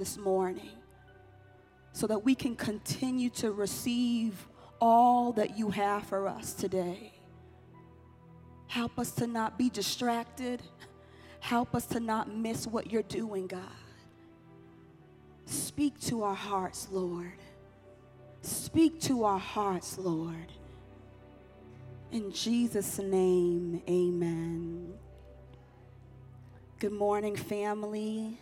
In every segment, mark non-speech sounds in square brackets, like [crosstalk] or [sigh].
this morning so that we can continue to receive all that you have for us today. Help us to not be distracted. Help us to not miss what you're doing, God. Speak to our hearts, Lord. Speak to our hearts, Lord. In Jesus' name, amen. Good morning, family.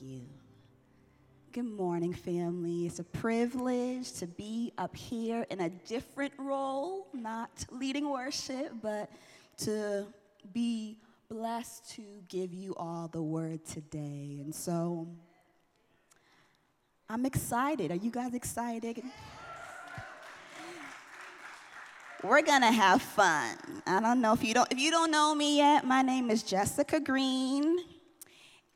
You. Good morning, family. It's a privilege to be up here in a different role, not leading worship, but to be blessed to give you all the word today. And so I'm excited. Are you guys excited? We're gonna have fun. I don't know if you don't if you don't know me yet, my name is Jessica Green,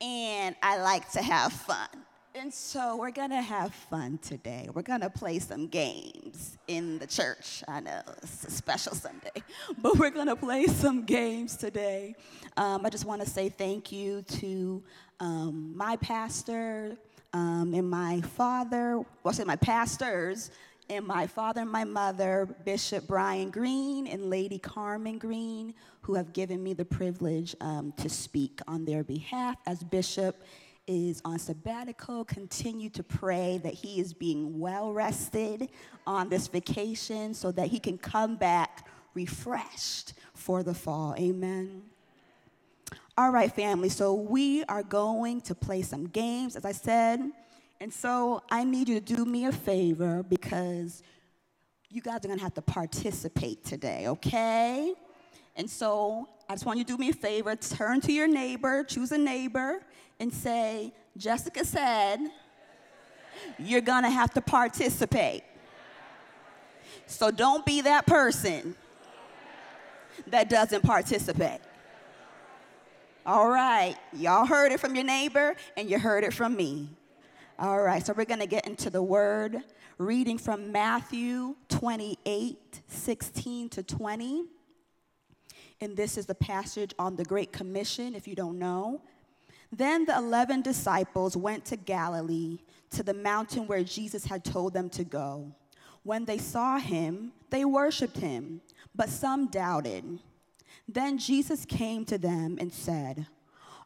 and I like to have fun. And so we're gonna have fun today. We're gonna play some games in the church. I know it's a special Sunday, [laughs] but we're gonna play some games today. Um, I just wanna say thank you to um, my pastor um, and my father, well, I say my pastors, and my father and my mother, Bishop Brian Green and Lady Carmen Green, who have given me the privilege um, to speak on their behalf as bishop is on sabbatical, continue to pray that he is being well rested on this vacation so that he can come back refreshed for the fall. Amen. All right, family, so we are going to play some games, as I said. And so I need you to do me a favor because you guys are gonna have to participate today, okay? And so I just want you to do me a favor turn to your neighbor, choose a neighbor, and say, Jessica said, you're gonna have to participate. So don't be that person that doesn't participate. All right, y'all heard it from your neighbor and you heard it from me. All right, so we're gonna get into the word, reading from Matthew 28 16 to 20. And this is the passage on the Great Commission, if you don't know. Then the 11 disciples went to Galilee, to the mountain where Jesus had told them to go. When they saw him, they worshiped him, but some doubted. Then Jesus came to them and said,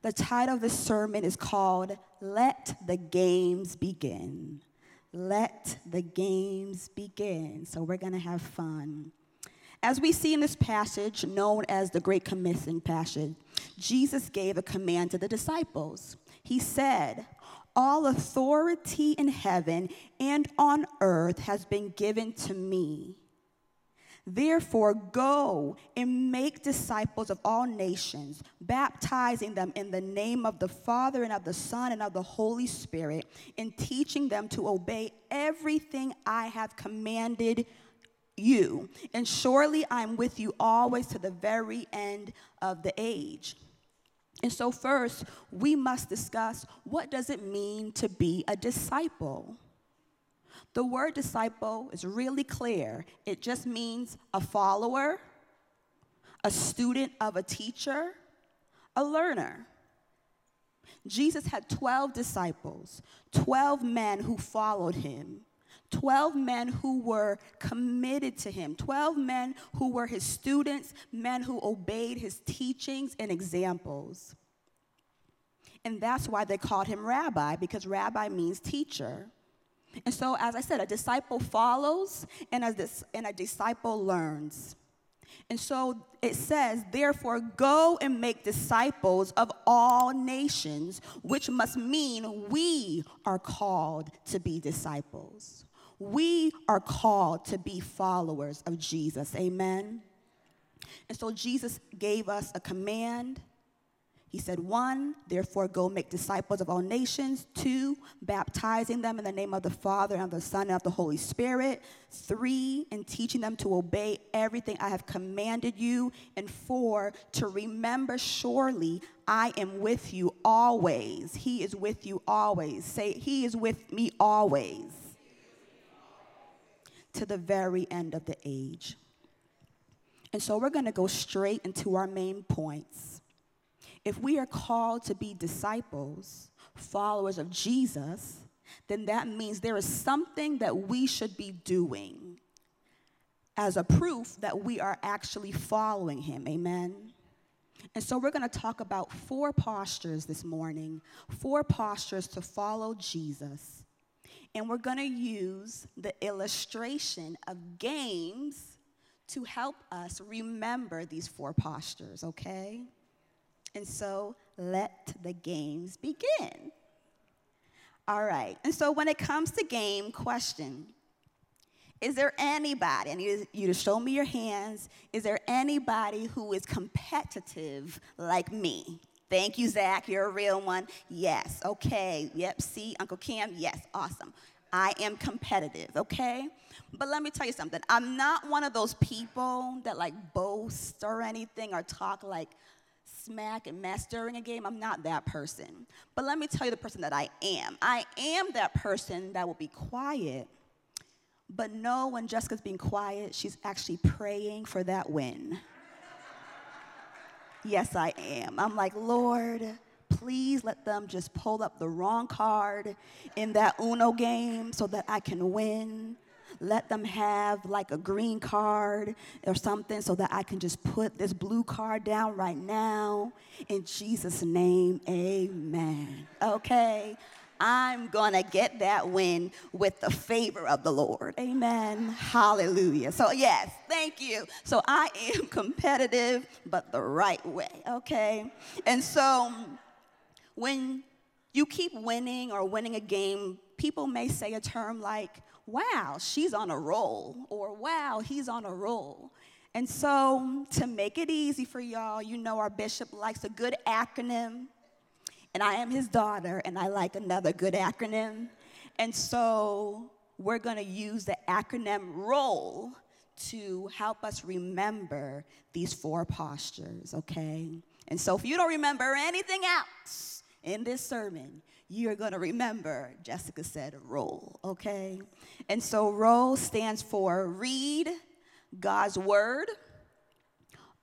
The title of the sermon is called Let the Games Begin. Let the games begin. So we're going to have fun. As we see in this passage, known as the Great Commission passage, Jesus gave a command to the disciples. He said, All authority in heaven and on earth has been given to me. Therefore, go and make disciples of all nations, baptizing them in the name of the Father and of the Son and of the Holy Spirit, and teaching them to obey everything I have commanded you. And surely I'm with you always to the very end of the age. And so, first, we must discuss what does it mean to be a disciple? The word disciple is really clear. It just means a follower, a student of a teacher, a learner. Jesus had 12 disciples, 12 men who followed him, 12 men who were committed to him, 12 men who were his students, men who obeyed his teachings and examples. And that's why they called him rabbi, because rabbi means teacher. And so, as I said, a disciple follows and a, and a disciple learns. And so it says, therefore, go and make disciples of all nations, which must mean we are called to be disciples. We are called to be followers of Jesus. Amen. And so Jesus gave us a command. He said, one, therefore go make disciples of all nations. Two, baptizing them in the name of the Father and of the Son and of the Holy Spirit. Three, and teaching them to obey everything I have commanded you. And four, to remember surely I am with you always. He is with you always. Say, He is with me always. To the very end of the age. And so we're going to go straight into our main points. If we are called to be disciples, followers of Jesus, then that means there is something that we should be doing as a proof that we are actually following him. Amen. And so we're going to talk about four postures this morning, four postures to follow Jesus. And we're going to use the illustration of games to help us remember these four postures, okay? And so let the games begin. All right. And so when it comes to game question, is there anybody, I need you to show me your hands, is there anybody who is competitive like me? Thank you, Zach. You're a real one. Yes. Okay. Yep. See, Uncle Cam. Yes. Awesome. I am competitive, okay? But let me tell you something. I'm not one of those people that like boast or anything or talk like smack and mess during a game. I'm not that person. But let me tell you the person that I am. I am that person that will be quiet, but know when Jessica's being quiet, she's actually praying for that win. [laughs] yes, I am. I'm like, Lord, please let them just pull up the wrong card in that Uno game so that I can win let them have like a green card or something so that I can just put this blue card down right now. In Jesus' name, amen. Okay? I'm gonna get that win with the favor of the Lord. Amen. Hallelujah. So, yes, thank you. So, I am [laughs] competitive, but the right way. Okay? And so, when you keep winning or winning a game, people may say a term like, wow, she's on a roll, or wow, he's on a roll. And so, to make it easy for y'all, you know our bishop likes a good acronym, and I am his daughter, and I like another good acronym. And so, we're gonna use the acronym ROLL to help us remember these four postures, okay? And so, if you don't remember anything else in this sermon, you're going to remember Jessica said roll, okay? And so roll stands for read God's word.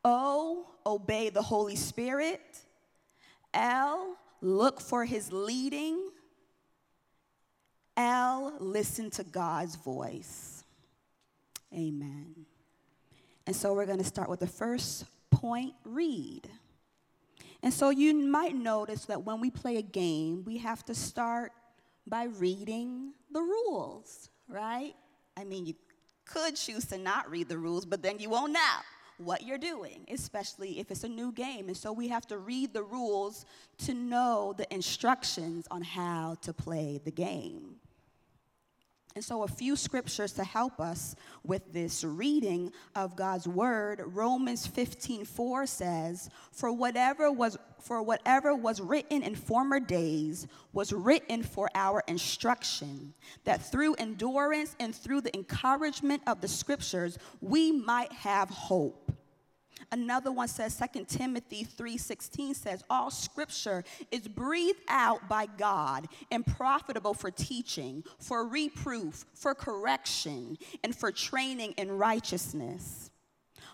O, obey the Holy Spirit. L, look for his leading. L, listen to God's voice. Amen. And so we're going to start with the first point read. And so you might notice that when we play a game, we have to start by reading the rules, right? I mean, you could choose to not read the rules, but then you won't know what you're doing, especially if it's a new game. And so we have to read the rules to know the instructions on how to play the game. And so, a few scriptures to help us with this reading of God's word. Romans 15 4 says, For whatever was for whatever was written in former days was written for our instruction, that through endurance and through the encouragement of the scriptures we might have hope. Another one says 2 Timothy 3:16 says all scripture is breathed out by God and profitable for teaching, for reproof, for correction, and for training in righteousness.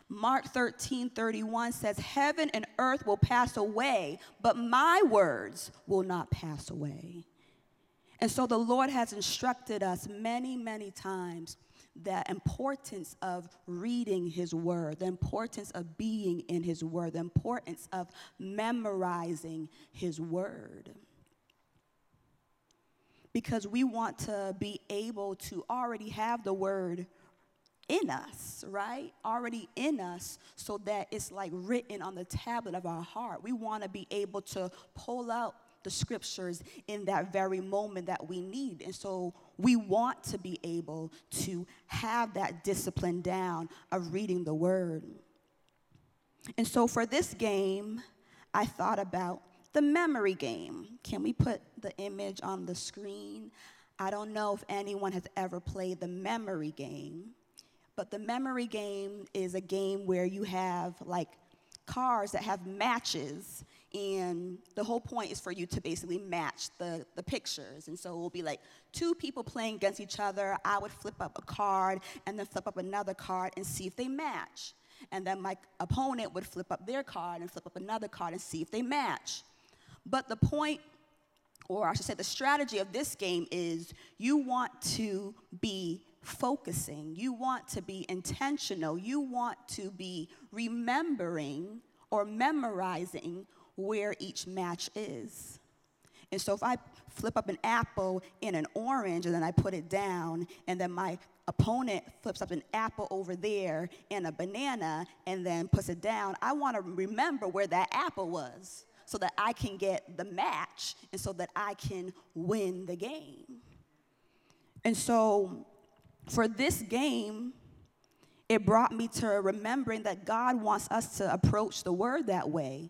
Mark 13, 31 says, Heaven and earth will pass away, but my words will not pass away. And so the Lord has instructed us many, many times the importance of reading his word, the importance of being in his word, the importance of memorizing his word. Because we want to be able to already have the word in us, right? Already in us, so that it's like written on the tablet of our heart. We want to be able to pull out the scriptures in that very moment that we need. And so we want to be able to have that discipline down of reading the word. And so for this game, I thought about the memory game. Can we put the image on the screen? I don't know if anyone has ever played the memory game, but the memory game is a game where you have like cars that have matches and the whole point is for you to basically match the, the pictures. And so it will be like two people playing against each other. I would flip up a card and then flip up another card and see if they match. And then my opponent would flip up their card and flip up another card and see if they match. But the point, or I should say, the strategy of this game is you want to be focusing, you want to be intentional, you want to be remembering or memorizing where each match is. And so if I flip up an apple in an orange and then I put it down, and then my opponent flips up an apple over there in a banana and then puts it down, I want to remember where that apple was so that I can get the match and so that I can win the game. And so for this game, it brought me to remembering that God wants us to approach the word that way.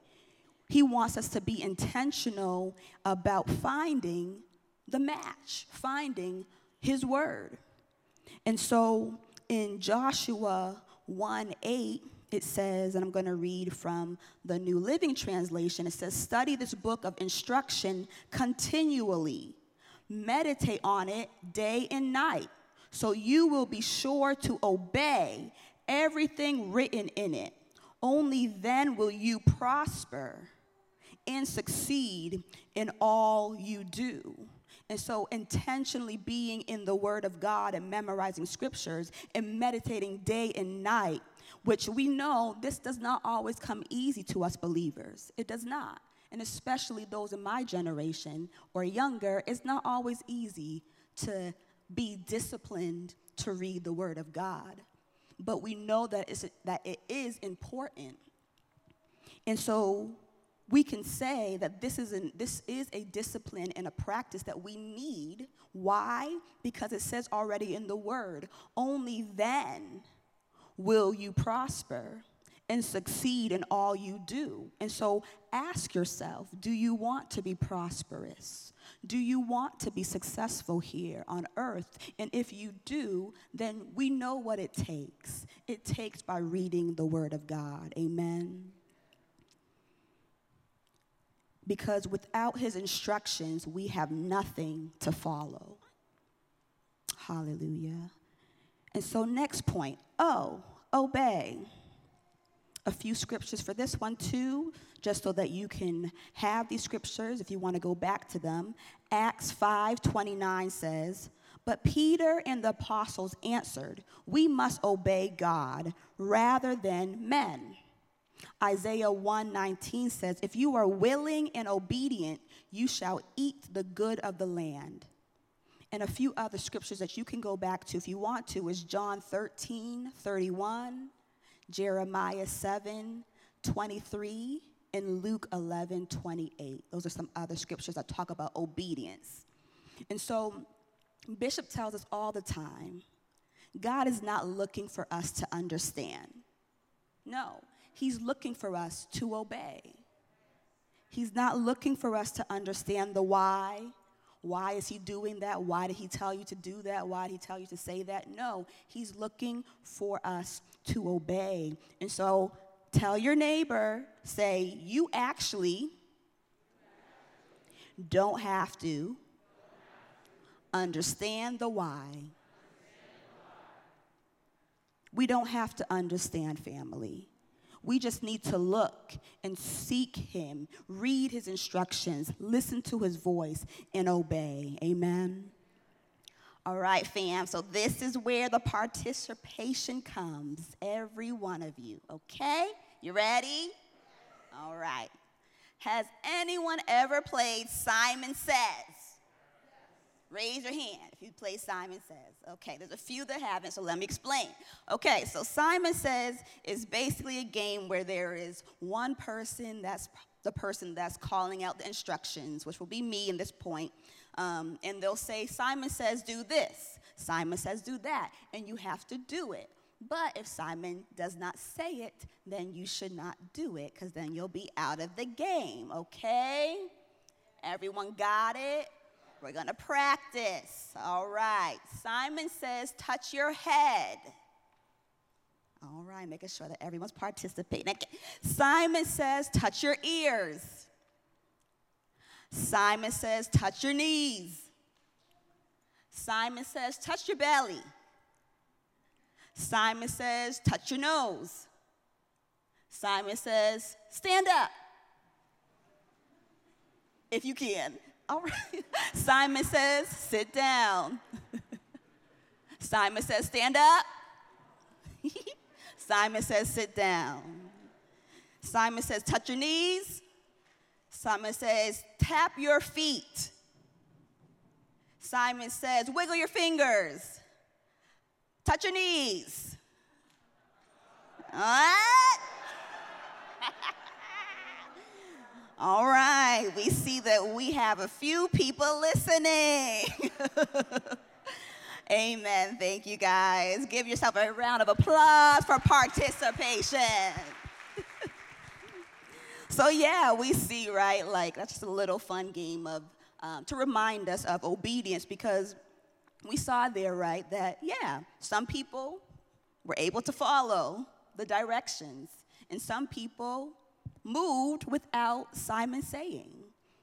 He wants us to be intentional about finding the match, finding His word. And so in Joshua 1 8, it says, and I'm going to read from the New Living Translation it says, Study this book of instruction continually, meditate on it day and night, so you will be sure to obey everything written in it. Only then will you prosper and succeed in all you do. And so, intentionally being in the Word of God and memorizing scriptures and meditating day and night, which we know this does not always come easy to us believers. It does not. And especially those in my generation or younger, it's not always easy to be disciplined to read the Word of God. But we know that, it's, that it is important. And so, we can say that this is, an, this is a discipline and a practice that we need. Why? Because it says already in the word, only then will you prosper and succeed in all you do. And so ask yourself do you want to be prosperous? Do you want to be successful here on earth? And if you do, then we know what it takes. It takes by reading the Word of God. Amen because without his instructions, we have nothing to follow. Hallelujah. And so, next point oh, obey. A few scriptures for this one, too, just so that you can have these scriptures if you want to go back to them. Acts 5 29 says, But Peter and the apostles answered, We must obey God rather than men. Isaiah 119 says, If you are willing and obedient, you shall eat the good of the land. And a few other scriptures that you can go back to if you want to is John 13, 31, Jeremiah 7, 23, and Luke 11, 28. Those are some other scriptures that talk about obedience. And so, Bishop tells us all the time God is not looking for us to understand. No, He's looking for us to obey. He's not looking for us to understand the why. Why is he doing that? Why did he tell you to do that? Why did he tell you to say that? No, he's looking for us to obey. And so tell your neighbor, say, you actually don't have to understand the why. We don't have to understand family. We just need to look and seek Him, read His instructions, listen to His voice, and obey. Amen. All right, fam. So this is where the participation comes. Every one of you. Okay? You ready? All right. Has anyone ever played Simon Says? Raise your hand if you play Simon Says. Okay, there's a few that haven't, so let me explain. Okay, so Simon Says is basically a game where there is one person that's the person that's calling out the instructions, which will be me in this point. Um, and they'll say, Simon says, do this. Simon says, do that. And you have to do it. But if Simon does not say it, then you should not do it because then you'll be out of the game, okay? Everyone got it? We're gonna practice. All right. Simon says, touch your head. All right, making sure that everyone's participating. Simon says, touch your ears. Simon says, touch your knees. Simon says, touch your belly. Simon says, touch your nose. Simon says, stand up. If you can. All right. [laughs] Simon says, sit down. [laughs] Simon says, stand up. [laughs] Simon says, sit down. Simon says, touch your knees. Simon says, tap your feet. Simon says, wiggle your fingers. Touch your knees. What? All right, we see that we have a few people listening. [laughs] Amen. Thank you guys. Give yourself a round of applause for participation. [laughs] so, yeah, we see, right? Like, that's just a little fun game of um, to remind us of obedience because we saw there, right, that, yeah, some people were able to follow the directions, and some people moved without Simon saying.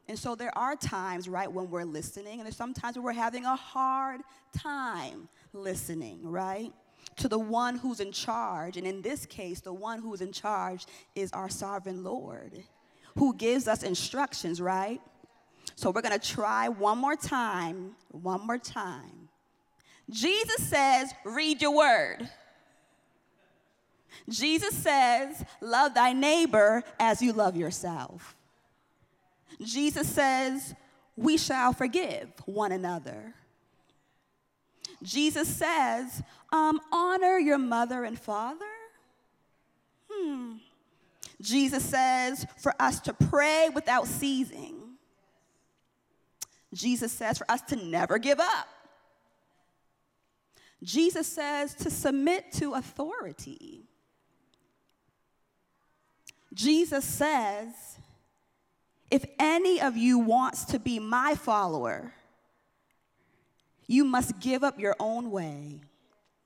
And so there are times, right, when we're listening, and there's sometimes when we're having a hard time listening, right, to the one who's in charge. And in this case, the one who's in charge is our sovereign Lord, who gives us instructions, right? So we're gonna try one more time, one more time. Jesus says, read your word. Jesus says, love thy neighbor as you love yourself. Jesus says, we shall forgive one another. Jesus says, um, honor your mother and father. Hmm. Jesus says for us to pray without ceasing. Jesus says for us to never give up. Jesus says to submit to authority. Jesus says, if any of you wants to be my follower, you must give up your own way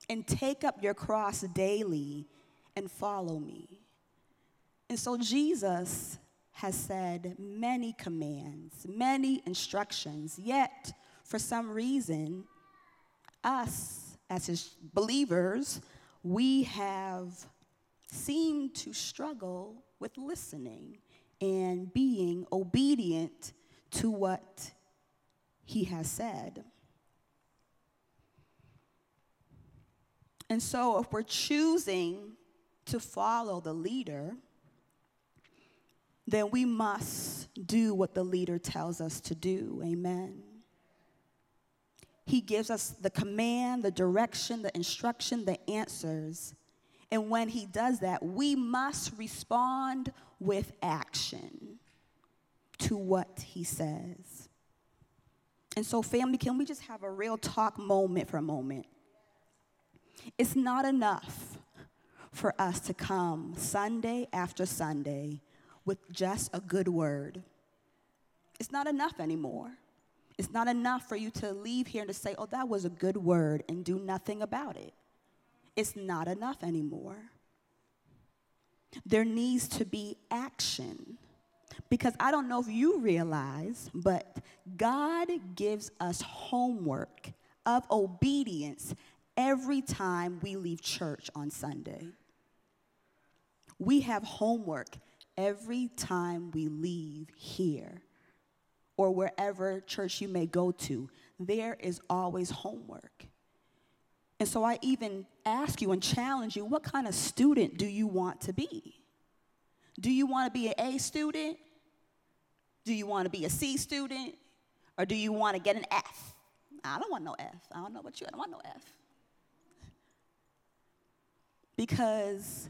and take up your cross daily and follow me. And so Jesus has said many commands, many instructions, yet for some reason, us as his believers, we have seemed to struggle with listening and being obedient to what he has said. And so, if we're choosing to follow the leader, then we must do what the leader tells us to do. Amen. He gives us the command, the direction, the instruction, the answers. And when he does that, we must respond with action to what he says. And so, family, can we just have a real talk moment for a moment? It's not enough for us to come Sunday after Sunday with just a good word. It's not enough anymore. It's not enough for you to leave here and to say, oh, that was a good word and do nothing about it. It's not enough anymore. There needs to be action. Because I don't know if you realize, but God gives us homework of obedience every time we leave church on Sunday. We have homework every time we leave here or wherever church you may go to. There is always homework. And so I even ask you and challenge you what kind of student do you want to be? Do you want to be an A student? Do you want to be a C student? Or do you want to get an F? I don't want no F. I don't know what you, I don't want no F. Because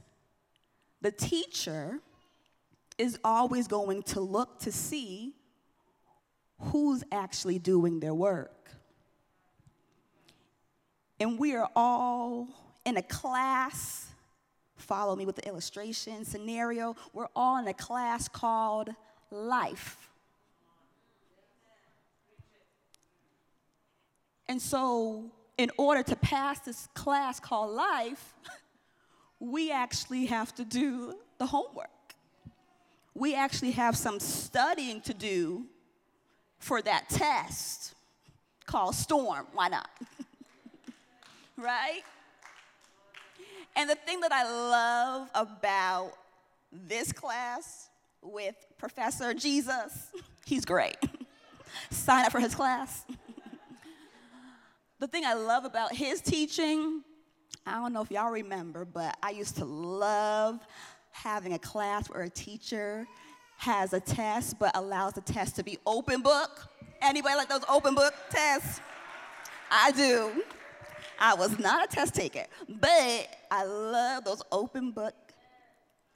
the teacher is always going to look to see who's actually doing their work. And we are all in a class. Follow me with the illustration scenario. We're all in a class called life. And so, in order to pass this class called life, [laughs] we actually have to do the homework. We actually have some studying to do for that test called Storm. Why not? Right? And the thing that I love about this class with Professor Jesus, he's great. [laughs] Sign up for his class. [laughs] the thing I love about his teaching, I don't know if y'all remember, but I used to love having a class where a teacher has a test but allows the test to be open book. Anybody like those open book tests? I do. I was not a test taker, but I love those open book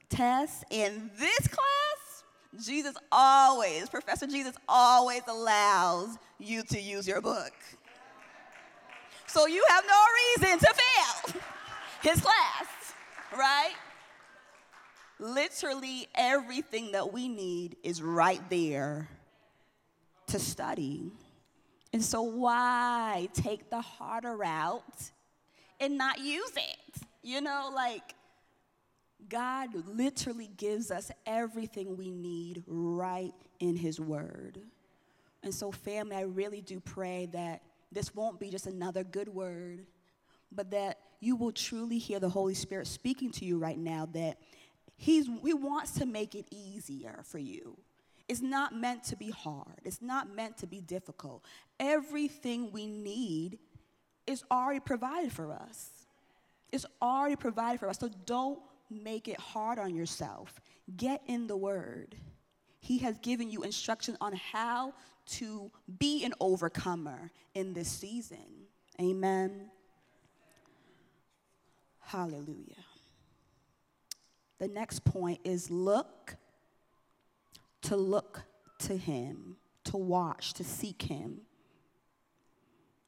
tests. In this class, Jesus always, Professor Jesus always allows you to use your book. So you have no reason to fail his class, right? Literally everything that we need is right there to study. And so, why take the harder route and not use it? You know, like, God literally gives us everything we need right in His Word. And so, family, I really do pray that this won't be just another good word, but that you will truly hear the Holy Spirit speaking to you right now that he's, He wants to make it easier for you. It's not meant to be hard. It's not meant to be difficult. Everything we need is already provided for us. It's already provided for us. So don't make it hard on yourself. Get in the Word. He has given you instruction on how to be an overcomer in this season. Amen. Hallelujah. The next point is look to look to him, to watch, to seek him.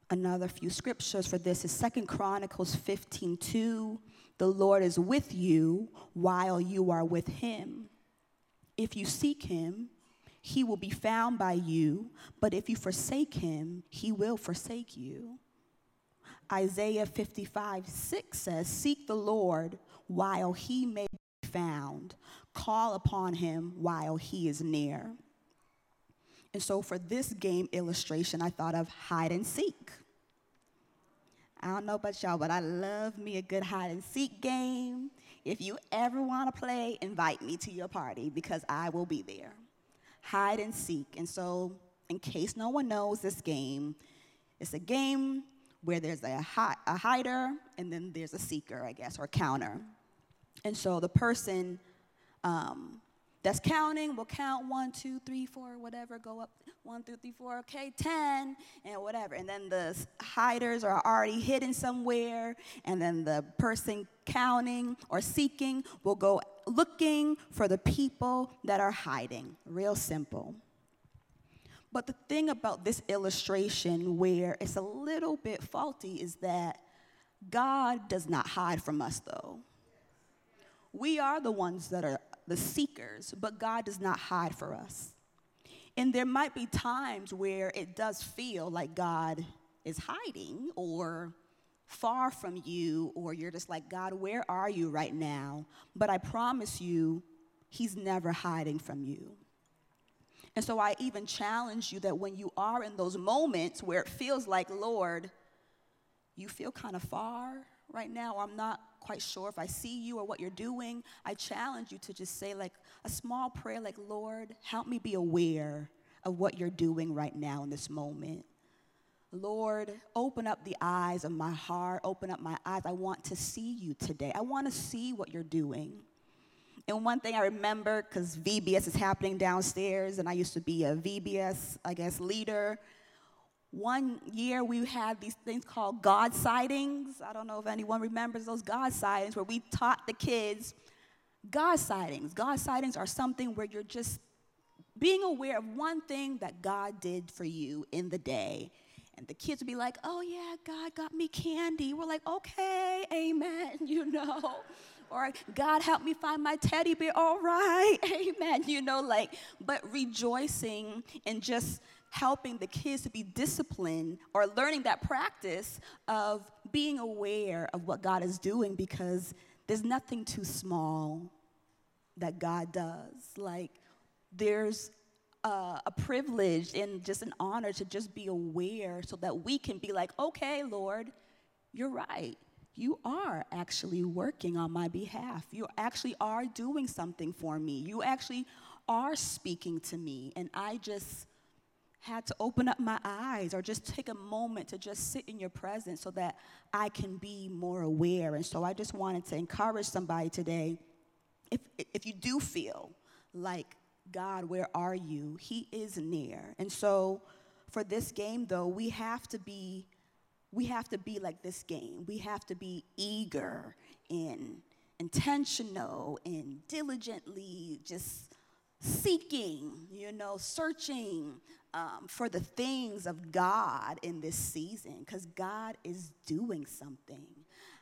Another few scriptures for this is Second Chronicles 15 2. The Lord is with you while you are with him. If you seek him, he will be found by you, but if you forsake him, he will forsake you. Isaiah 55 6 says, Seek the Lord while he may found, call upon him while he is near. And so for this game illustration, I thought of hide and seek. I don't know about y'all, but I love me a good hide and seek game. If you ever want to play, invite me to your party because I will be there. Hide and seek. And so, in case no one knows this game, it's a game where there's a, hi- a hider and then there's a seeker, I guess, or counter. And so the person um, that's counting will count one, two, three, four, whatever, go up one, two, three, four, okay, 10, and whatever. And then the hiders are already hidden somewhere, and then the person counting or seeking will go looking for the people that are hiding. Real simple. But the thing about this illustration, where it's a little bit faulty, is that God does not hide from us, though. We are the ones that are the seekers, but God does not hide for us. And there might be times where it does feel like God is hiding or far from you, or you're just like, God, where are you right now? But I promise you, He's never hiding from you. And so I even challenge you that when you are in those moments where it feels like, Lord, you feel kind of far right now, I'm not quite sure if I see you or what you're doing, I challenge you to just say, like, a small prayer, like, Lord, help me be aware of what you're doing right now in this moment. Lord, open up the eyes of my heart, open up my eyes. I want to see you today. I want to see what you're doing. And one thing I remember, because VBS is happening downstairs, and I used to be a VBS, I guess, leader one year we had these things called God sightings. I don't know if anyone remembers those God sightings where we taught the kids God sightings. God sightings are something where you're just being aware of one thing that God did for you in the day. and the kids would be like, oh yeah, God got me candy. We're like, okay, amen, [laughs] you know. Or God help me find my teddy bear. All right, [laughs] amen, you know, like, but rejoicing and just helping the kids to be disciplined or learning that practice of being aware of what God is doing because there's nothing too small that God does. Like, there's uh, a privilege and just an honor to just be aware so that we can be like, okay, Lord, you're right. You are actually working on my behalf. You actually are doing something for me. You actually are speaking to me. And I just had to open up my eyes or just take a moment to just sit in your presence so that I can be more aware. And so I just wanted to encourage somebody today if, if you do feel like God, where are you? He is near. And so for this game though, we have to be we have to be like this game. We have to be eager and intentional and diligently just seeking, you know, searching um, for the things of God in this season because God is doing something.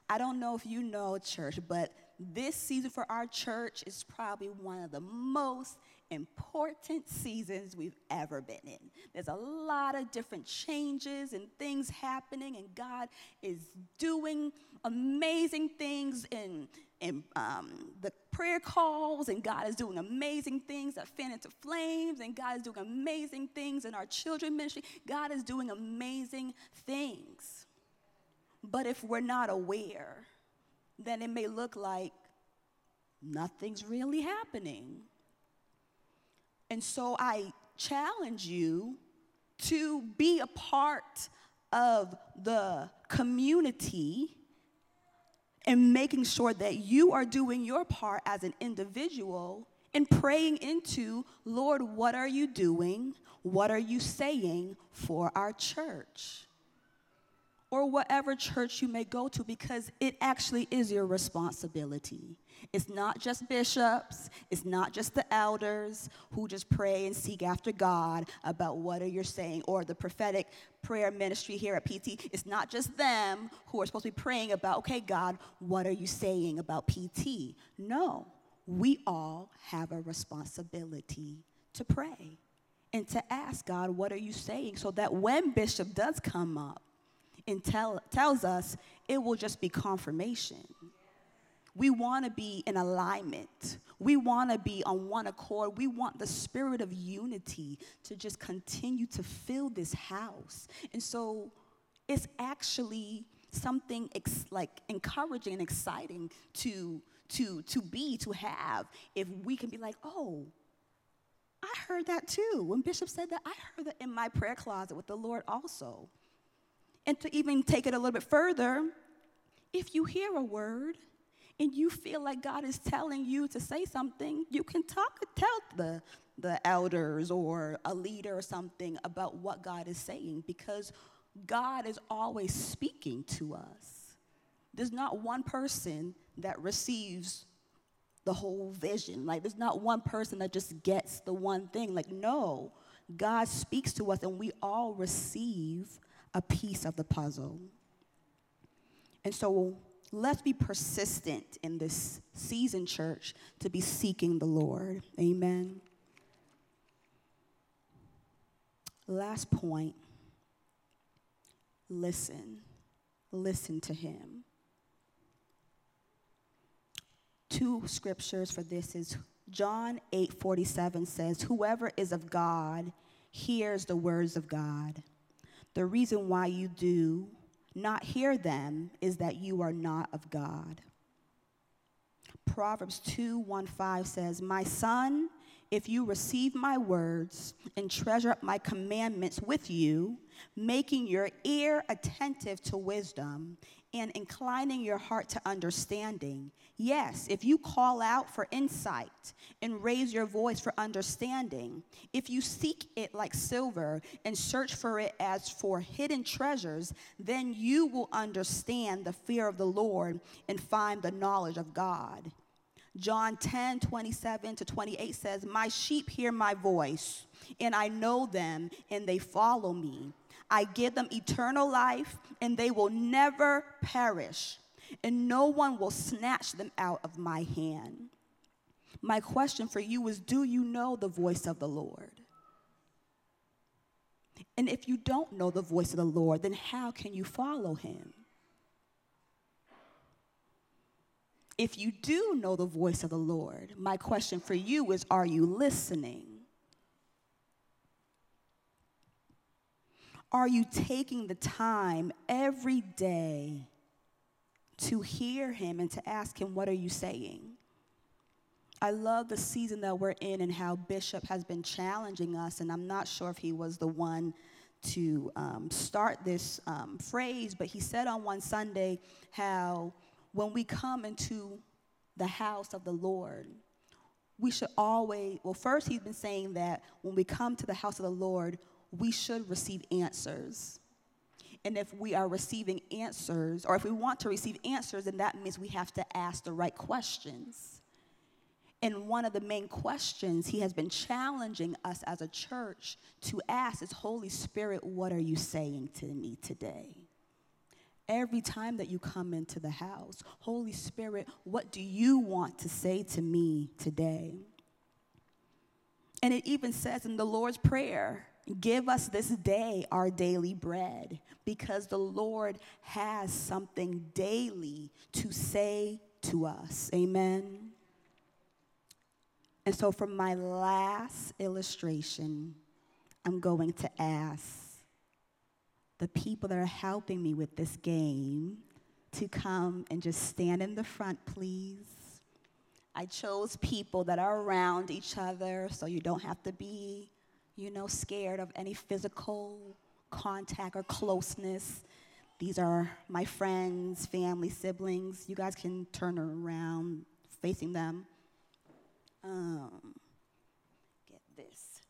I don't know if you know, church, but this season for our church is probably one of the most important seasons we've ever been in. There's a lot of different changes and things happening, and God is doing amazing things in, in um, the prayer calls, and God is doing amazing things that fan into flames, and God is doing amazing things in our children ministry. God is doing amazing things. But if we're not aware, then it may look like nothing's really happening. And so I challenge you to be a part of the community and making sure that you are doing your part as an individual and praying into, Lord, what are you doing? What are you saying for our church? Or whatever church you may go to, because it actually is your responsibility. It's not just bishops, it's not just the elders who just pray and seek after God about what are you saying, or the prophetic prayer ministry here at PT. It's not just them who are supposed to be praying about, okay, God, what are you saying about PT? No, we all have a responsibility to pray and to ask God, what are you saying? So that when Bishop does come up and tell, tells us, it will just be confirmation we want to be in alignment. We want to be on one accord. We want the spirit of unity to just continue to fill this house. And so it's actually something ex- like encouraging and exciting to to to be to have if we can be like, "Oh, I heard that too. When Bishop said that, I heard that in my prayer closet with the Lord also." And to even take it a little bit further, if you hear a word and you feel like God is telling you to say something, you can talk, tell the, the elders or a leader or something about what God is saying because God is always speaking to us. There's not one person that receives the whole vision. Like, there's not one person that just gets the one thing. Like, no, God speaks to us and we all receive a piece of the puzzle. And so, let's be persistent in this season, church, to be seeking the Lord. Amen. Last point listen. Listen to him. Two scriptures for this is John 8 47 says, Whoever is of God hears the words of God. The reason why you do not hear them is that you are not of God. Proverbs 2 1 5 says, My son, if you receive my words and treasure up my commandments with you, making your ear attentive to wisdom and inclining your heart to understanding. Yes, if you call out for insight and raise your voice for understanding, if you seek it like silver and search for it as for hidden treasures, then you will understand the fear of the Lord and find the knowledge of God. John 10, 27 to 28 says, My sheep hear my voice, and I know them, and they follow me. I give them eternal life, and they will never perish, and no one will snatch them out of my hand. My question for you is Do you know the voice of the Lord? And if you don't know the voice of the Lord, then how can you follow him? If you do know the voice of the Lord, my question for you is Are you listening? Are you taking the time every day to hear Him and to ask Him, What are you saying? I love the season that we're in and how Bishop has been challenging us, and I'm not sure if he was the one to um, start this um, phrase, but he said on one Sunday how when we come into the house of the Lord, we should always, well, first, he's been saying that when we come to the house of the Lord, we should receive answers. And if we are receiving answers, or if we want to receive answers, then that means we have to ask the right questions. And one of the main questions he has been challenging us as a church to ask is Holy Spirit, what are you saying to me today? Every time that you come into the house, Holy Spirit, what do you want to say to me today? And it even says in the Lord's Prayer, Give us this day our daily bread, because the Lord has something daily to say to us. Amen. And so, for my last illustration, I'm going to ask the people that are helping me with this game to come and just stand in the front, please. I chose people that are around each other so you don't have to be, you know, scared of any physical contact or closeness. These are my friends, family, siblings. You guys can turn around facing them. Um, get this.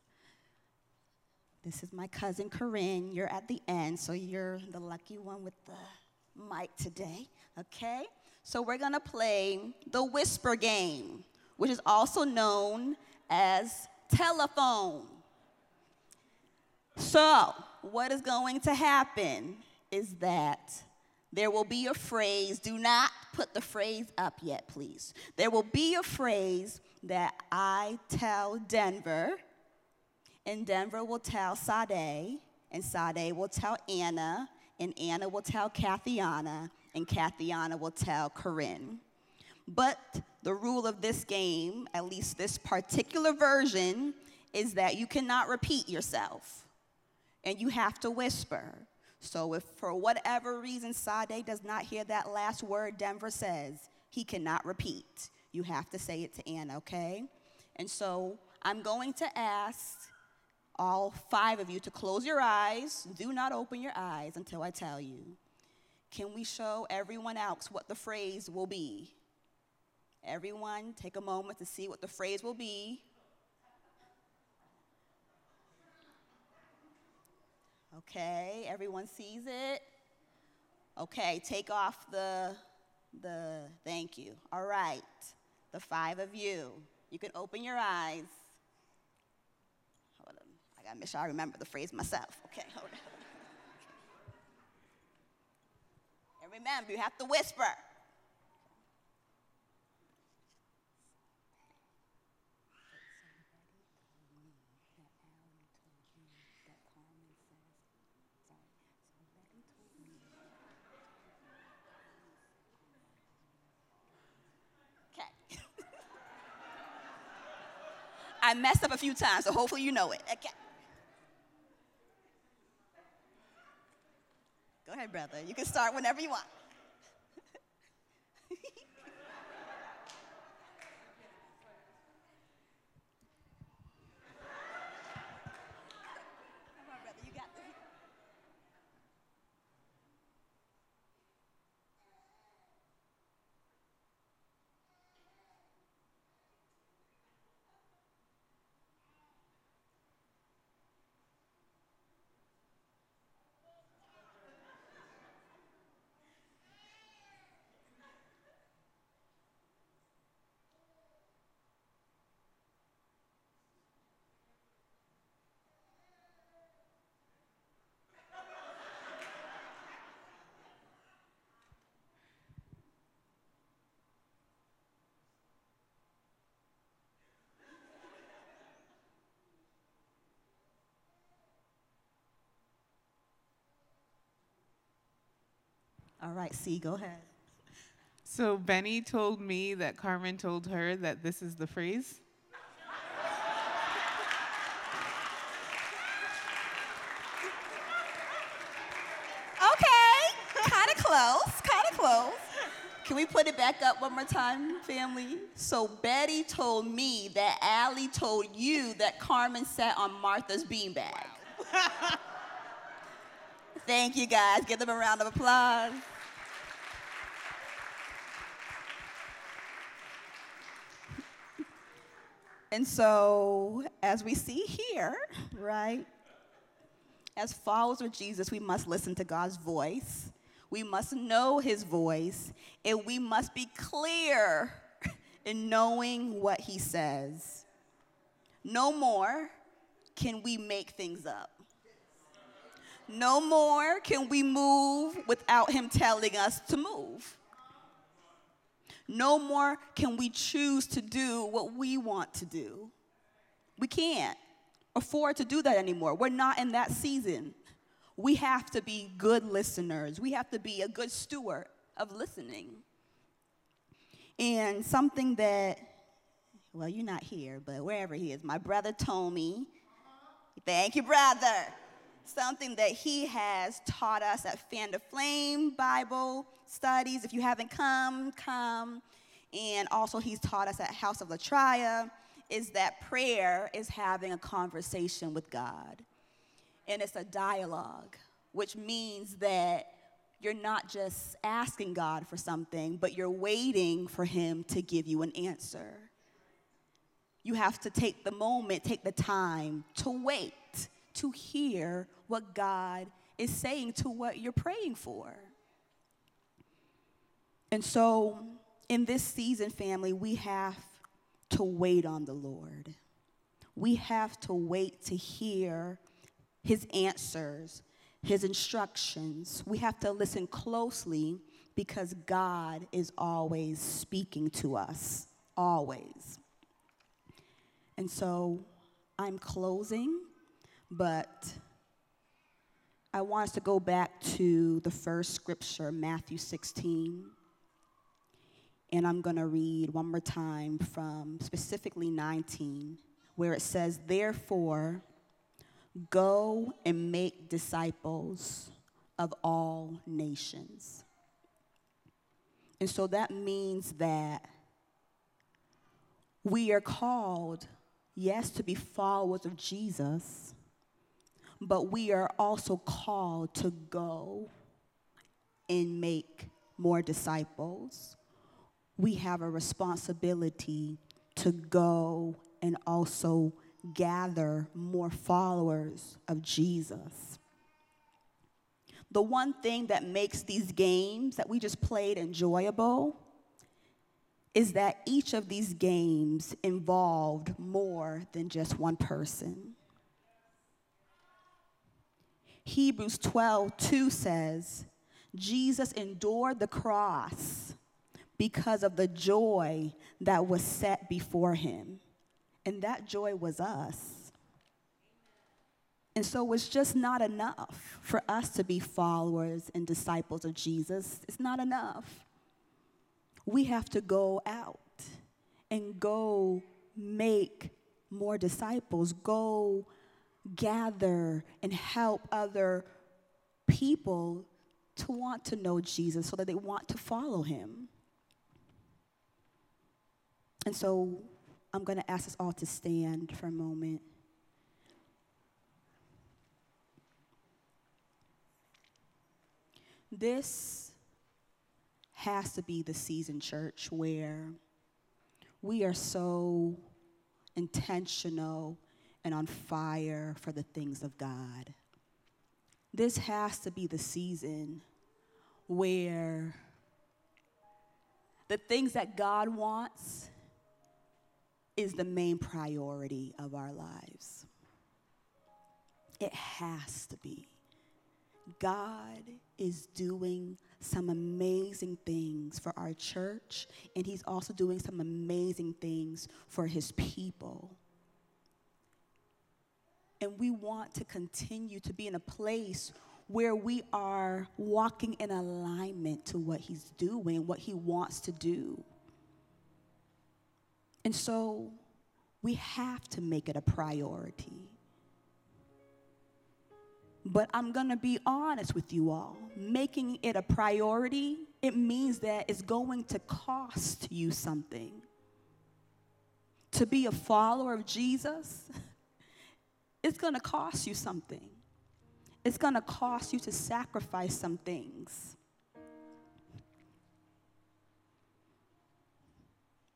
This is my cousin Corinne. You're at the end, so you're the lucky one with the mic today, okay? So we're gonna play the whisper game, which is also known as telephone. So, what is going to happen is that there will be a phrase, do not put the phrase up yet, please. There will be a phrase that I tell Denver and Denver will tell Sade, and Sade will tell Anna, and Anna will tell Kathiana, and Kathiana will tell Corinne. But the rule of this game, at least this particular version, is that you cannot repeat yourself and you have to whisper. So if for whatever reason Sade does not hear that last word Denver says, he cannot repeat. You have to say it to Anna, okay? And so I'm going to ask all five of you to close your eyes. Do not open your eyes until I tell you. Can we show everyone else what the phrase will be? Everyone, take a moment to see what the phrase will be. Okay, everyone sees it. Okay, take off the the thank you. All right. The five of you. You can open your eyes Hold on, I gotta make sure I remember the phrase myself. Okay, hold on. [laughs] And remember, you have to whisper. I messed up a few times, so hopefully you know it. Okay. Go ahead, brother. You can start whenever you want. [laughs] All right, C, go ahead. So Benny told me that Carmen told her that this is the phrase. Okay, kind of close, kind of close. Can we put it back up one more time, family? So Betty told me that Allie told you that Carmen sat on Martha's beanbag. [laughs] Thank you guys. Give them a round of applause. And so, as we see here, right, as followers of Jesus, we must listen to God's voice. We must know his voice, and we must be clear [laughs] in knowing what he says. No more can we make things up. No more can we move without him telling us to move. No more can we choose to do what we want to do. We can't afford to do that anymore. We're not in that season. We have to be good listeners, we have to be a good steward of listening. And something that, well, you're not here, but wherever he is, my brother told me, thank you, brother something that he has taught us at Fan to Flame Bible studies. If you haven't come, come. And also, he's taught us at House of Latria is that prayer is having a conversation with God. And it's a dialogue, which means that you're not just asking God for something, but you're waiting for him to give you an answer. You have to take the moment, take the time to wait to hear what God is saying to what you're praying for. And so, in this season, family, we have to wait on the Lord. We have to wait to hear his answers, his instructions. We have to listen closely because God is always speaking to us, always. And so I'm closing, but I want us to go back to the first scripture, Matthew 16. And I'm going to read one more time from specifically 19, where it says, Therefore, go and make disciples of all nations. And so that means that we are called, yes, to be followers of Jesus but we are also called to go and make more disciples. We have a responsibility to go and also gather more followers of Jesus. The one thing that makes these games that we just played enjoyable is that each of these games involved more than just one person. Hebrews 12, 2 says, Jesus endured the cross because of the joy that was set before him. And that joy was us. And so it's just not enough for us to be followers and disciples of Jesus. It's not enough. We have to go out and go make more disciples, go gather and help other people to want to know Jesus so that they want to follow him. And so I'm going to ask us all to stand for a moment. This has to be the season, church, where we are so intentional and on fire for the things of God. This has to be the season where the things that God wants is the main priority of our lives. It has to be. God is doing some amazing things for our church, and He's also doing some amazing things for His people. And we want to continue to be in a place where we are walking in alignment to what He's doing, what He wants to do. And so we have to make it a priority. But I'm gonna be honest with you all. Making it a priority, it means that it's going to cost you something. To be a follower of Jesus, [laughs] it's gonna cost you something. It's gonna cost you to sacrifice some things.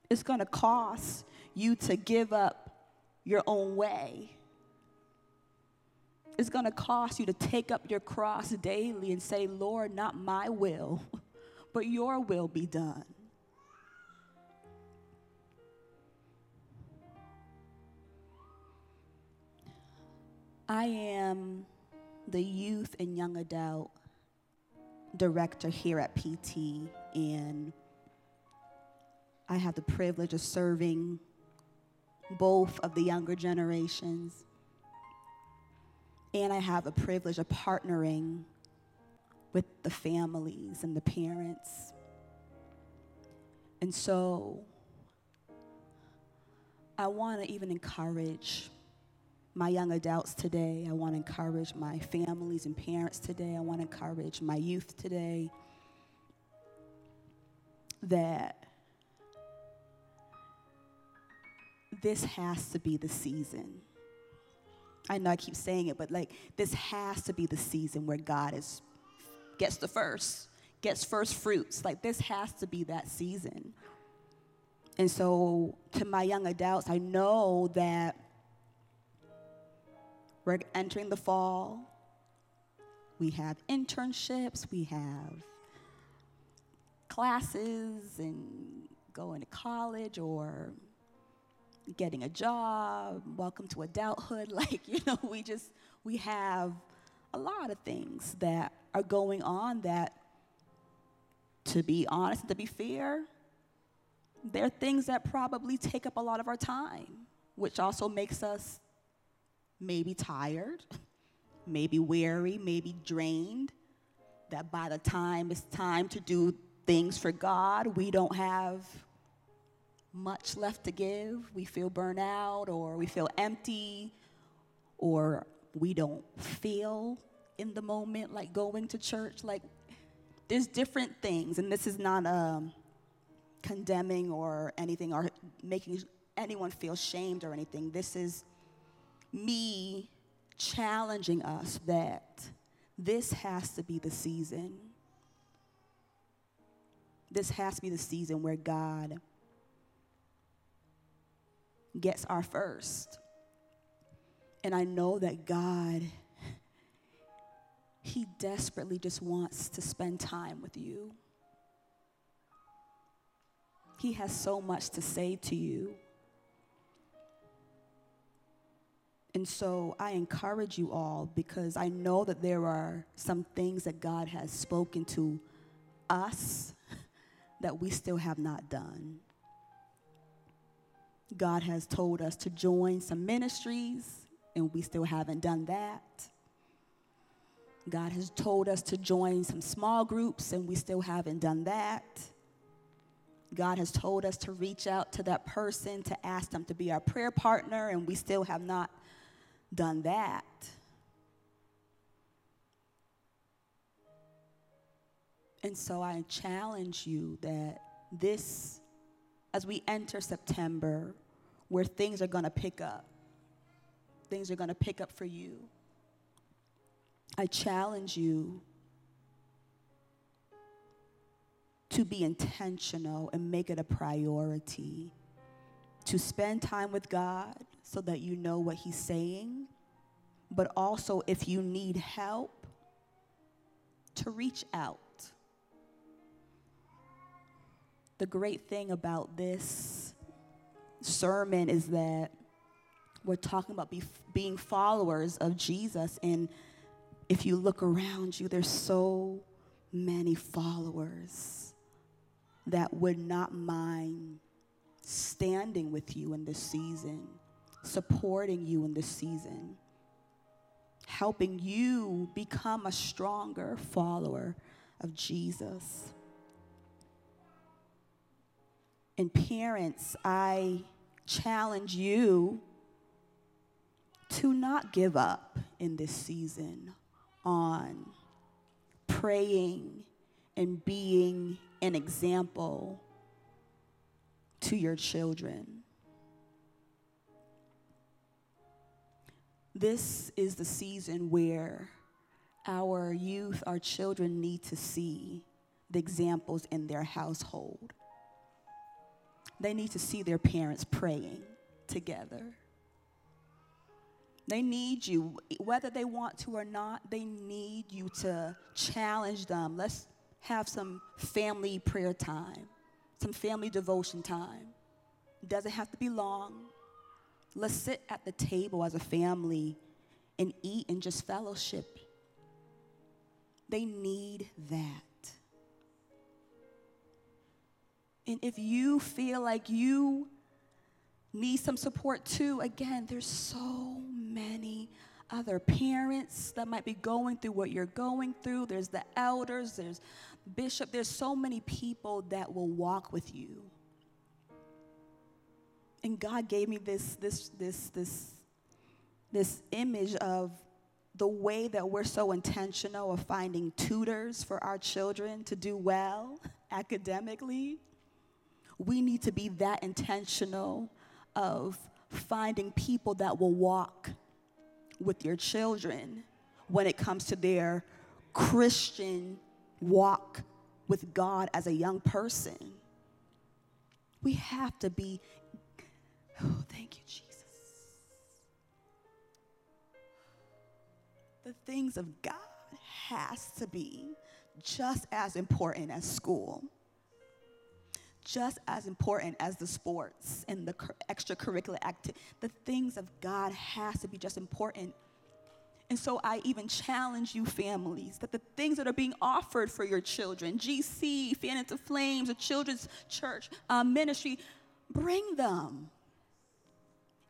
It's gonna cost you to give up your own way. It's going to cost you to take up your cross daily and say, Lord, not my will, [laughs] but your will be done. I am the youth and young adult director here at PT, and I have the privilege of serving both of the younger generations and I have the privilege of partnering with the families and the parents. And so I want to even encourage my young adults today. I want to encourage my families and parents today. I want to encourage my youth today that this has to be the season I know I keep saying it, but like this has to be the season where God is gets the first, gets first fruits. Like this has to be that season. And so to my young adults, I know that we're entering the fall. We have internships, we have classes and going to college or getting a job, welcome to adulthood. [laughs] Like, you know, we just, we have a lot of things that are going on that, to be honest and to be fair, they're things that probably take up a lot of our time, which also makes us maybe tired, maybe weary, maybe drained. That by the time it's time to do things for God, we don't have much left to give, we feel burnt out, or we feel empty, or we don't feel in the moment like going to church. Like, there's different things, and this is not um, condemning or anything or making anyone feel shamed or anything. This is me challenging us that this has to be the season. This has to be the season where God gets our first. And I know that God, He desperately just wants to spend time with you. He has so much to say to you. And so I encourage you all because I know that there are some things that God has spoken to us [laughs] that we still have not done. God has told us to join some ministries, and we still haven't done that. God has told us to join some small groups, and we still haven't done that. God has told us to reach out to that person to ask them to be our prayer partner, and we still have not done that. And so I challenge you that this, as we enter September, where things are going to pick up. Things are going to pick up for you. I challenge you to be intentional and make it a priority to spend time with God so that you know what He's saying, but also if you need help, to reach out. The great thing about this sermon is that we're talking about be, being followers of Jesus. And if you look around you, there's so many followers that would not mind standing with you in this season, supporting you in this season, helping you become a stronger follower of Jesus. And parents, I challenge you to not give up in this season on praying and being an example to your children. This is the season where our youth, our children need to see the examples in their household. They need to see their parents praying together. They need you, whether they want to or not, they need you to challenge them. Let's have some family prayer time, some family devotion time. Doesn't have to be long. Let's sit at the table as a family and eat and just fellowship. They need that. And if you feel like you need some support too, again, there's so many other parents that might be going through what you're going through. There's the elders, there's bishop, there's so many people that will walk with you. And God gave me this this this this this image of the way that we're so intentional of finding tutors for our children to do well [laughs] academically. We need to be that intentional of finding people that will walk with your children when it comes to their Christian walk with God as a young person. We have to be, things of God has to be just as important as school just as important as the sports and the extracurricular activity. The things of God has to be just important. And so I even challenge you families that the things that are being offered for your children, GC, Fan into Flames, a children's church uh, ministry, bring them.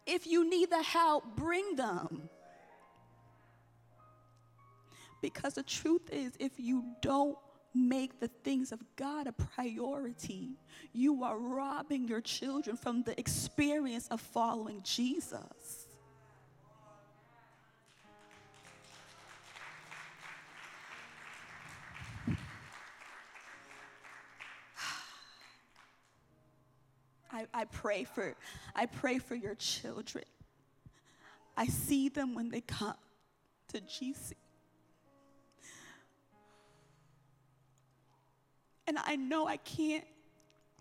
If you need the help, bring them. Because the truth is, if you don't make the things of God a priority, you are robbing your children from the experience of following Jesus. [sighs] I, I, pray for I pray for your children. I see them when they come to GC. And I know I can't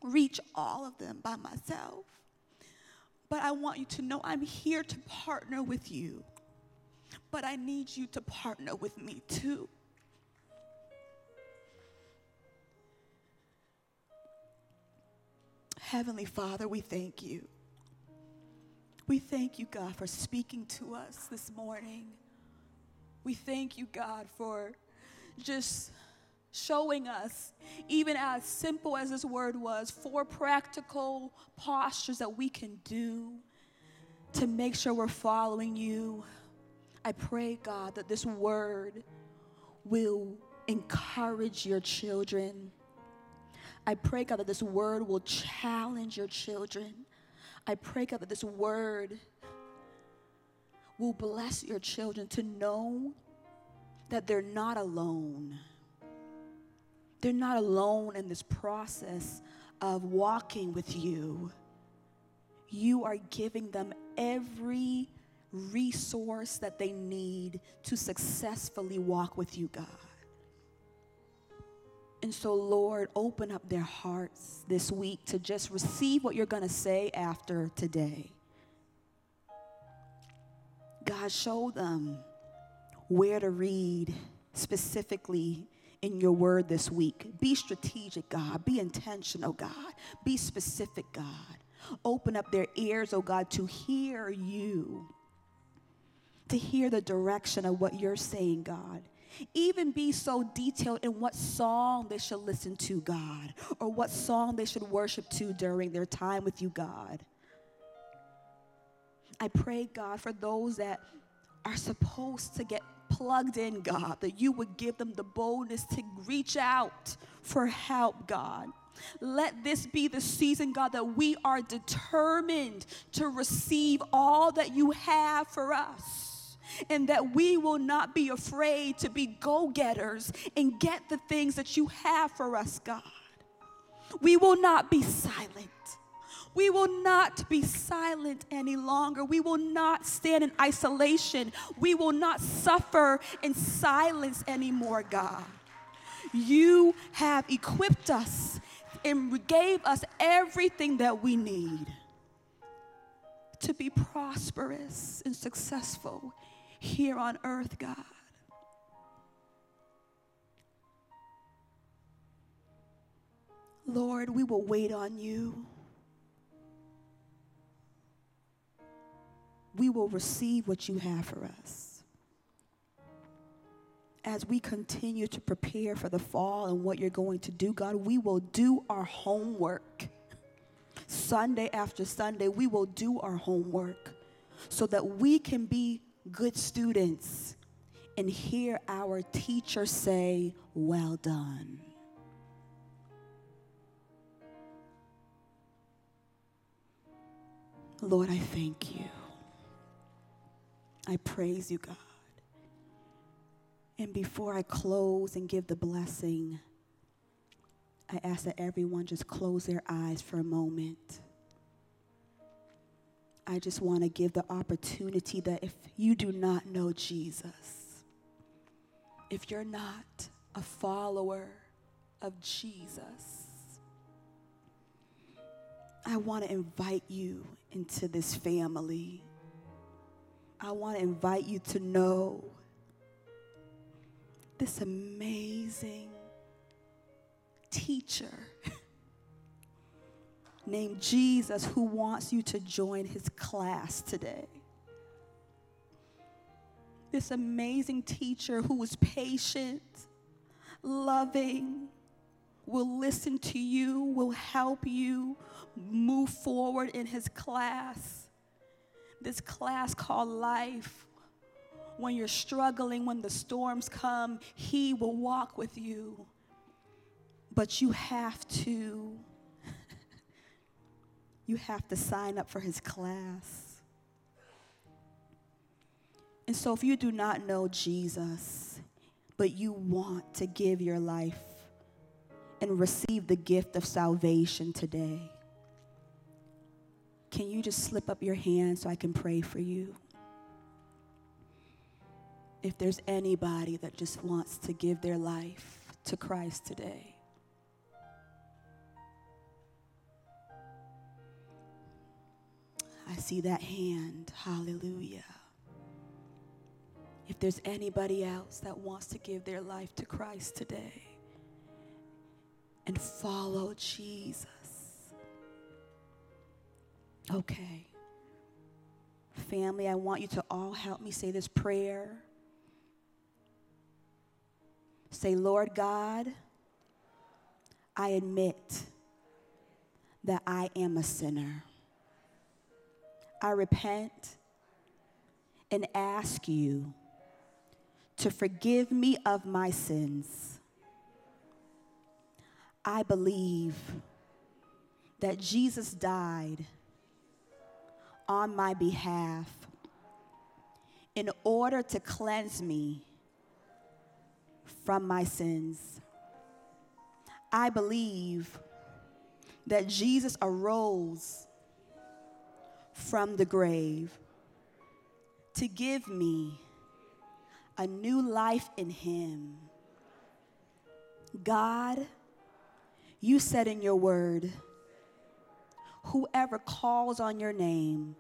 reach all of them by myself. But I want you to know I'm here to partner with you. But I need you to partner with me too. Heavenly Father, we thank you. We thank you, God, for speaking to us this morning. We thank you, God, for just showing us, even as simple as this word was, four practical postures that we can do to make sure we're following you. I pray, God, that this word will encourage your children. I pray, God, that this word will challenge your children. I pray, God, that this word will bless your children to know that they're not alone they're not alone in this process of walking with you. You are giving them every resource that they need to successfully walk with you, God. And so, Lord, open up their hearts this week to just receive what you're going to say after today. God, show them where to read specifically in your word this week. Be strategic, God. Be intentional, God. Be specific, God. Open up their ears, oh God, to hear you, to hear the direction of what you're saying, God. Even be so detailed in what song they should listen to, God, or what song they should worship to during their time with you, God. I pray, God, for those that are supposed to get plugged in, God, that you would give them the boldness to reach out for help, God. Let this be the season, God, that we are determined to receive all that you have for us. And that we will not be afraid to be go getters and get the things that you have for us, God. We will not be silent. We will not be silent any longer. We will not stand in isolation. We will not suffer in silence anymore, God. You have equipped us and gave us everything that we need to be prosperous and successful here on earth, God. Lord, we will wait on you. We will receive what you have for us. As we continue to prepare for the fall and what you're going to do, God, we will do our homework. Sunday after Sunday, we will do our homework so that we can be good students and hear our teacher say, Well done. Lord, I thank you. I praise you, God. And before I close and give the blessing, I ask that everyone just close their eyes for a moment. I just want to give the opportunity that if you do not know Jesus, if you're not a follower of Jesus, I want to invite you into this family. I want to invite you to know this amazing teacher [laughs] named Jesus who wants you to join his class today. This amazing teacher who is patient, loving, will listen to you, will help you move forward in his class. This class called life. When you're struggling, when the storms come, he will walk with you. But you have to [laughs] you have to sign up for his class. And so if you do not know Jesus, but you want to give your life and receive the gift of salvation today, can you just slip up your hand so I can pray for you? If there's anybody that just wants to give their life to Christ today. I see that hand. Hallelujah. If there's anybody else that wants to give their life to Christ today and follow Jesus. Okay. Family, I want you to all help me say this prayer. Say, Lord God, I admit that I am a sinner. I repent and ask you to forgive me of my sins. I believe that Jesus died on my behalf in order to cleanse me from my sins. I believe that Jesus arose from the grave to give me a new life in Him. God, you said in your word, whoever calls on your name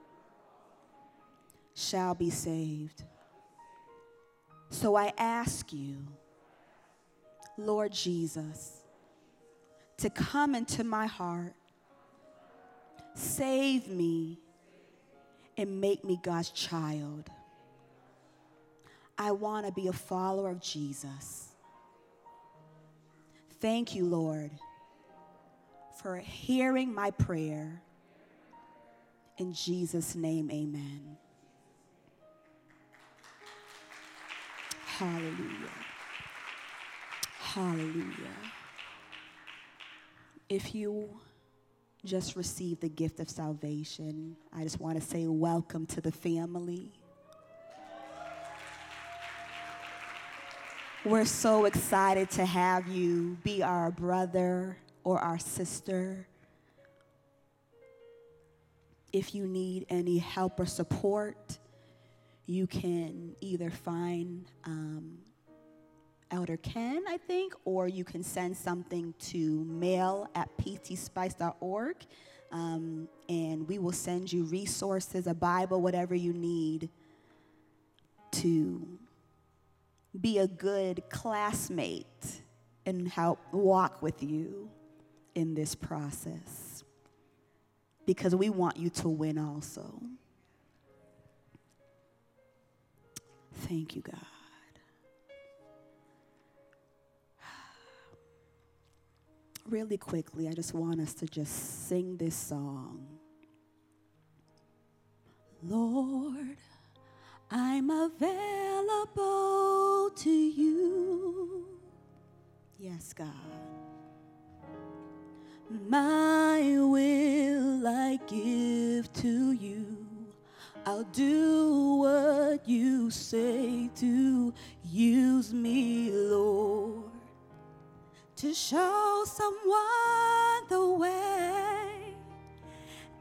shall be saved. So I ask you, Lord Jesus, to come into my heart, save me, and make me God's child. I want to be a follower of Jesus. Thank you, Lord, for hearing my prayer. In Jesus' name, amen. Hallelujah. Hallelujah. If you just received the gift of salvation, I just want to say welcome to the family. We're so excited to have you be our brother or our sister. If you need any help or support, you can either find um, Elder Ken, I think, or you can send something to mail at ptspice.org. Um, and we will send you resources, a Bible, whatever you need to be a good classmate and help walk with you in this process. Because we want you to win also. Thank you, God. [sighs] Really quickly, I just want us to just sing this song. Lord, I'm available to you. Yes, God. My will I give to you. I'll do what you say to use me, Lord, to show someone the way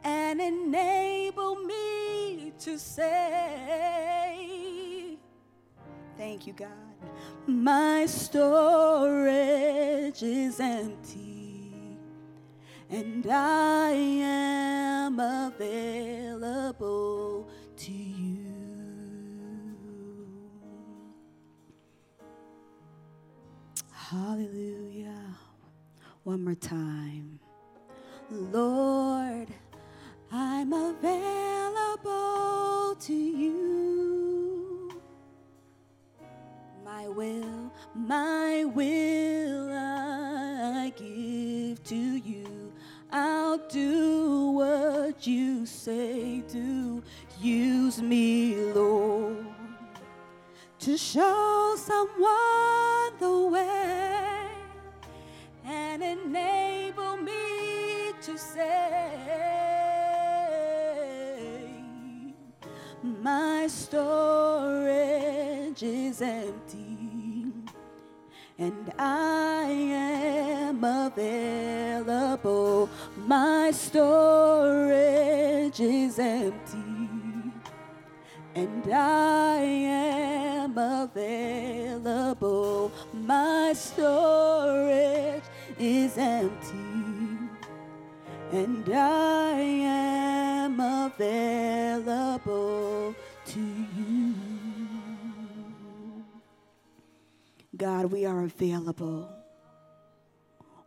and enable me to say, Thank you, God. My storage is empty and I am available to you. Hallelujah. One more time. Lord, someone the way and enable me to say, My storage is empty empty, and I am available to you. God, we are available.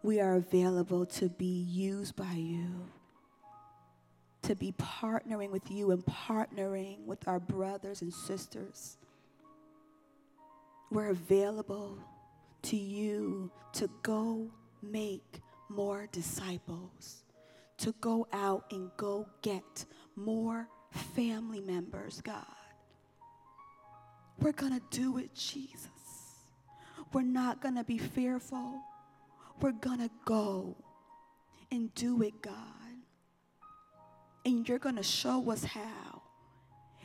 We are available to be used by you, to be partnering with you and partnering with our brothers and sisters. We're available to you to go make more disciples, to go out and go get more family members, God. We're going to do it, Jesus. We're not going to be fearful. We're going to go and do it, God. And you're going to show us how.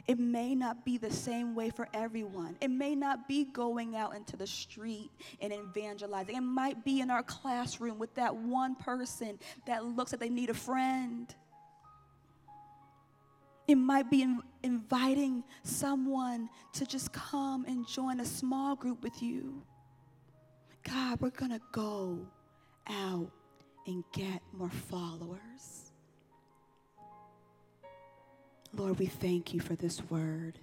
It may not be the same way for everyone. It may not be going out into the street and evangelizing. It might be in our classroom with that one person that looks like they need a friend. It might be in- inviting someone to just come and join a small group with you. God, we're going to go out and get more followers. Lord, we thank you for this word.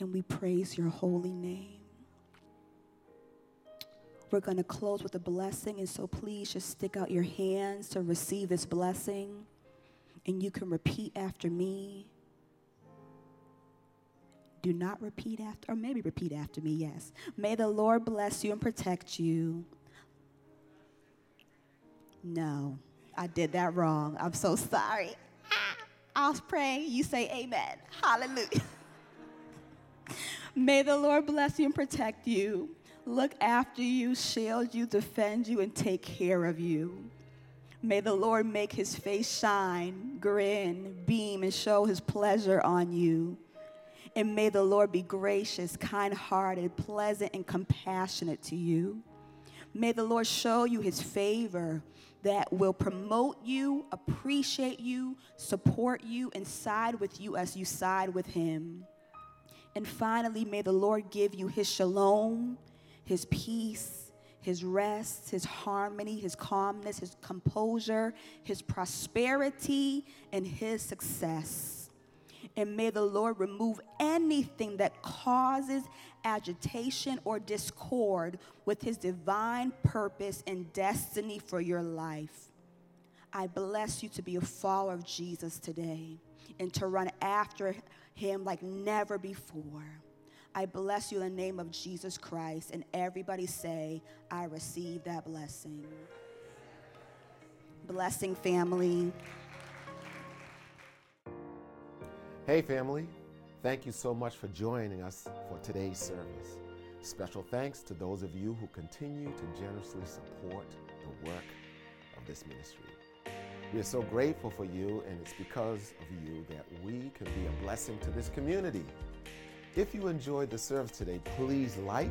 And we praise your holy name. We're going to close with a blessing, and so please just stick out your hands to receive this blessing. And you can repeat after me. Do not repeat after, or maybe repeat after me, yes. May the Lord bless you and protect you. No, I did that wrong. I'm so sorry. I'll pray. You say amen. Hallelujah. May the Lord bless you and protect you, look after you, shield you, defend you, and take care of you. May the Lord make his face shine, grin, beam, and show his pleasure on you. And may the Lord be gracious, kind hearted, pleasant, and compassionate to you. May the Lord show you his favor that will promote you, appreciate you, support you, and side with you as you side with him. And finally, may the Lord give you his shalom, his peace, his rest, his harmony, his calmness, his composure, his prosperity, and his success. And may the Lord remove anything that causes agitation or discord with his divine purpose and destiny for your life. I bless you to be a follower of Jesus today and to run after him like never before. I bless you in the name of Jesus Christ. And everybody say, I receive that blessing. Blessing, family. Hey, family. Thank you so much for joining us for today's service. Special thanks to those of you who continue to generously support the work of this ministry. We are so grateful for you, and it's because of you that we can be a blessing to this community. If you enjoyed the service today, please like,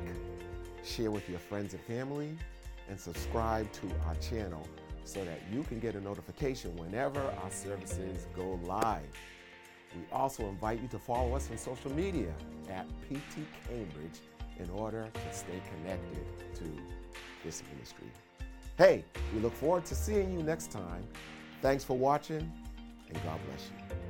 share with your friends and family, and subscribe to our channel so that you can get a notification whenever our services go live. We also invite you to follow us on social media at PT Cambridge in order to stay connected to this ministry. Hey, we look forward to seeing you next time. Thanks for watching, and God bless you.